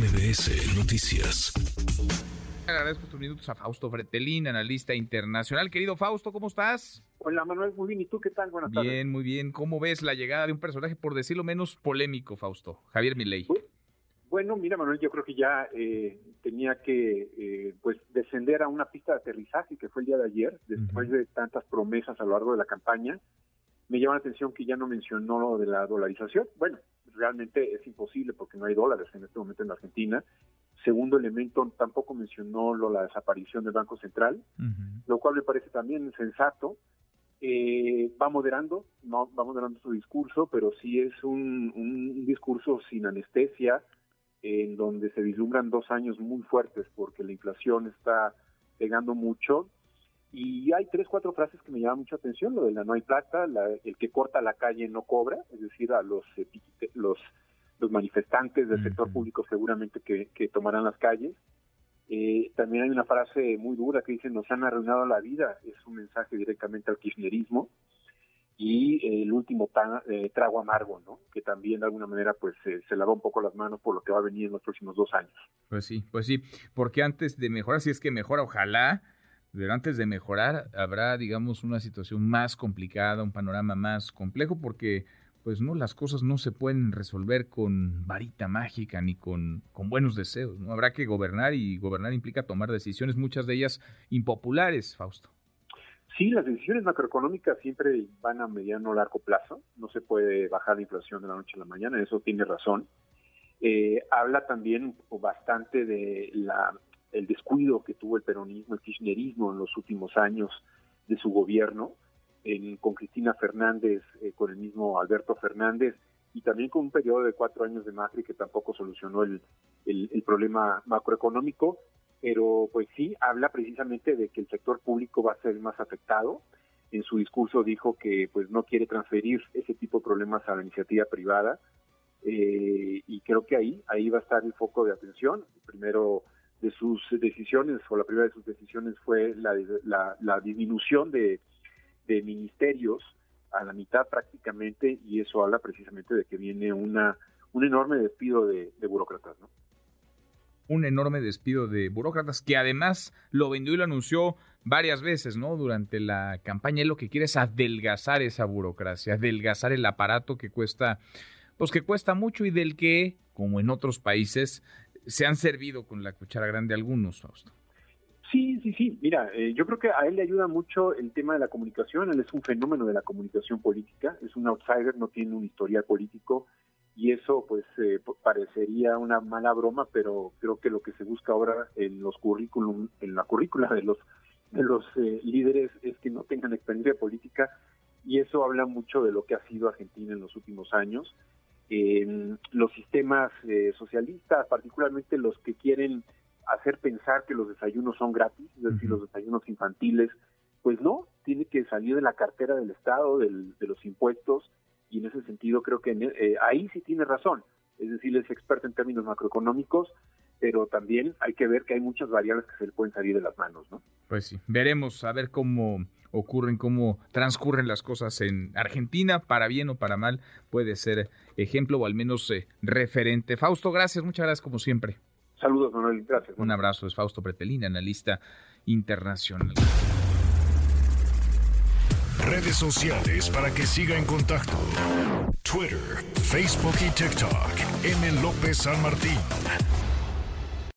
MBS Noticias. Agradezco estos minutos a Fausto Fretelín, analista internacional. Querido Fausto, ¿cómo estás? Hola Manuel, muy bien. ¿Y tú qué tal? Buenas tardes. Bien, muy bien. ¿Cómo ves la llegada de un personaje, por decirlo menos, polémico, Fausto? Javier Milei. Bueno, mira Manuel, yo creo que ya eh, tenía que eh, pues descender a una pista de aterrizaje que fue el día de ayer, después de tantas promesas a lo largo de la campaña. Me llama la atención que ya no mencionó lo de la dolarización. Bueno, realmente es imposible porque no hay dólares en este momento en la Argentina. Segundo elemento, tampoco mencionó lo, la desaparición del Banco Central, lo cual me parece también sensato. Eh, va moderando, no va moderando su discurso, pero sí es un, un discurso sin anestesia, en donde se vislumbran dos años muy fuertes porque la inflación está pegando mucho y hay tres, cuatro frases que me llaman mucha atención, lo de la no hay plata, el que corta la calle no cobra, es decir, a los, los, los manifestantes del sector público seguramente que, tomarán las calles. Eh, también hay una frase muy dura que dice, nos han arruinado la vida, es un mensaje directamente al kirchnerismo. Y el último eh, trago amargo, ¿no? Que también de alguna manera pues se lava un poco las manos por lo que va a venir en los próximos dos años. Pues sí, pues sí, porque antes de mejorar, si es que mejora, ojalá, pero antes de mejorar habrá, digamos, una situación más complicada, un panorama más complejo, porque pues no, las cosas no se pueden resolver con varita mágica ni con, con buenos deseos. ¿no? Habrá que gobernar y gobernar implica tomar decisiones, muchas de ellas impopulares, Fausto. Sí, las decisiones macroeconómicas siempre van a mediano o largo plazo. No se puede bajar la inflación de la noche a la mañana, eso tiene razón. Eh, habla también bastante de la el descuido que tuvo el peronismo, el kirchnerismo en los últimos años de su gobierno, con Cristina Fernández, eh, con el mismo Alberto Fernández, y también con un periodo de cuatro años de Macri que tampoco solucionó el, el, problema macroeconómico, pero pues sí habla precisamente de que el sector público va a ser más afectado. En su discurso dijo que pues no quiere transferir ese tipo de problemas a la iniciativa privada, eh, y creo que ahí, ahí va a estar el foco de atención. Primero de sus decisiones, o la primera de sus decisiones fue la, la, disminución de, ministerios a la mitad prácticamente, y eso habla precisamente de que viene una un enorme despido de, burócratas, ¿no? Un enorme despido de burócratas que además lo vendió y lo anunció varias veces, ¿no? Durante la campaña, él lo que quiere es adelgazar esa burocracia, adelgazar el aparato que cuesta, pues que cuesta mucho y del que, como en otros países, se han servido con la cuchara grande algunos, Fausto. Sí, sí, sí. Mira, eh, yo creo que a él le ayuda mucho el tema de la comunicación. Él es un fenómeno de la comunicación política. Es un outsider, no tiene un historial político y eso pues eh, parecería una mala broma, pero creo que lo que se busca ahora en los currículum, en la currícula de los de los eh, líderes es que no tengan experiencia política y eso habla mucho de lo que ha sido Argentina en los últimos años los sistemas eh, socialistas, particularmente los que quieren hacer pensar que los desayunos son gratis, es decir, los desayunos infantiles, pues no, tiene que salir de la cartera del Estado, del, de los impuestos, y en ese sentido creo que eh, ahí sí tiene razón, es decir, es experto en términos macroeconómicos, pero también hay que ver que hay muchas variables que se le pueden salir de las manos, ¿no? Pues sí, veremos a ver cómo ocurren, cómo transcurren las cosas en Argentina, para bien o para mal, puede ser ejemplo o al menos eh, referente. Fausto, gracias, muchas gracias como siempre. Saludos, Manuel, gracias. Un abrazo, es Fausto Pretelín, analista internacional. Redes sociales para que siga en contacto: Twitter, Facebook y TikTok. M. López San Martín.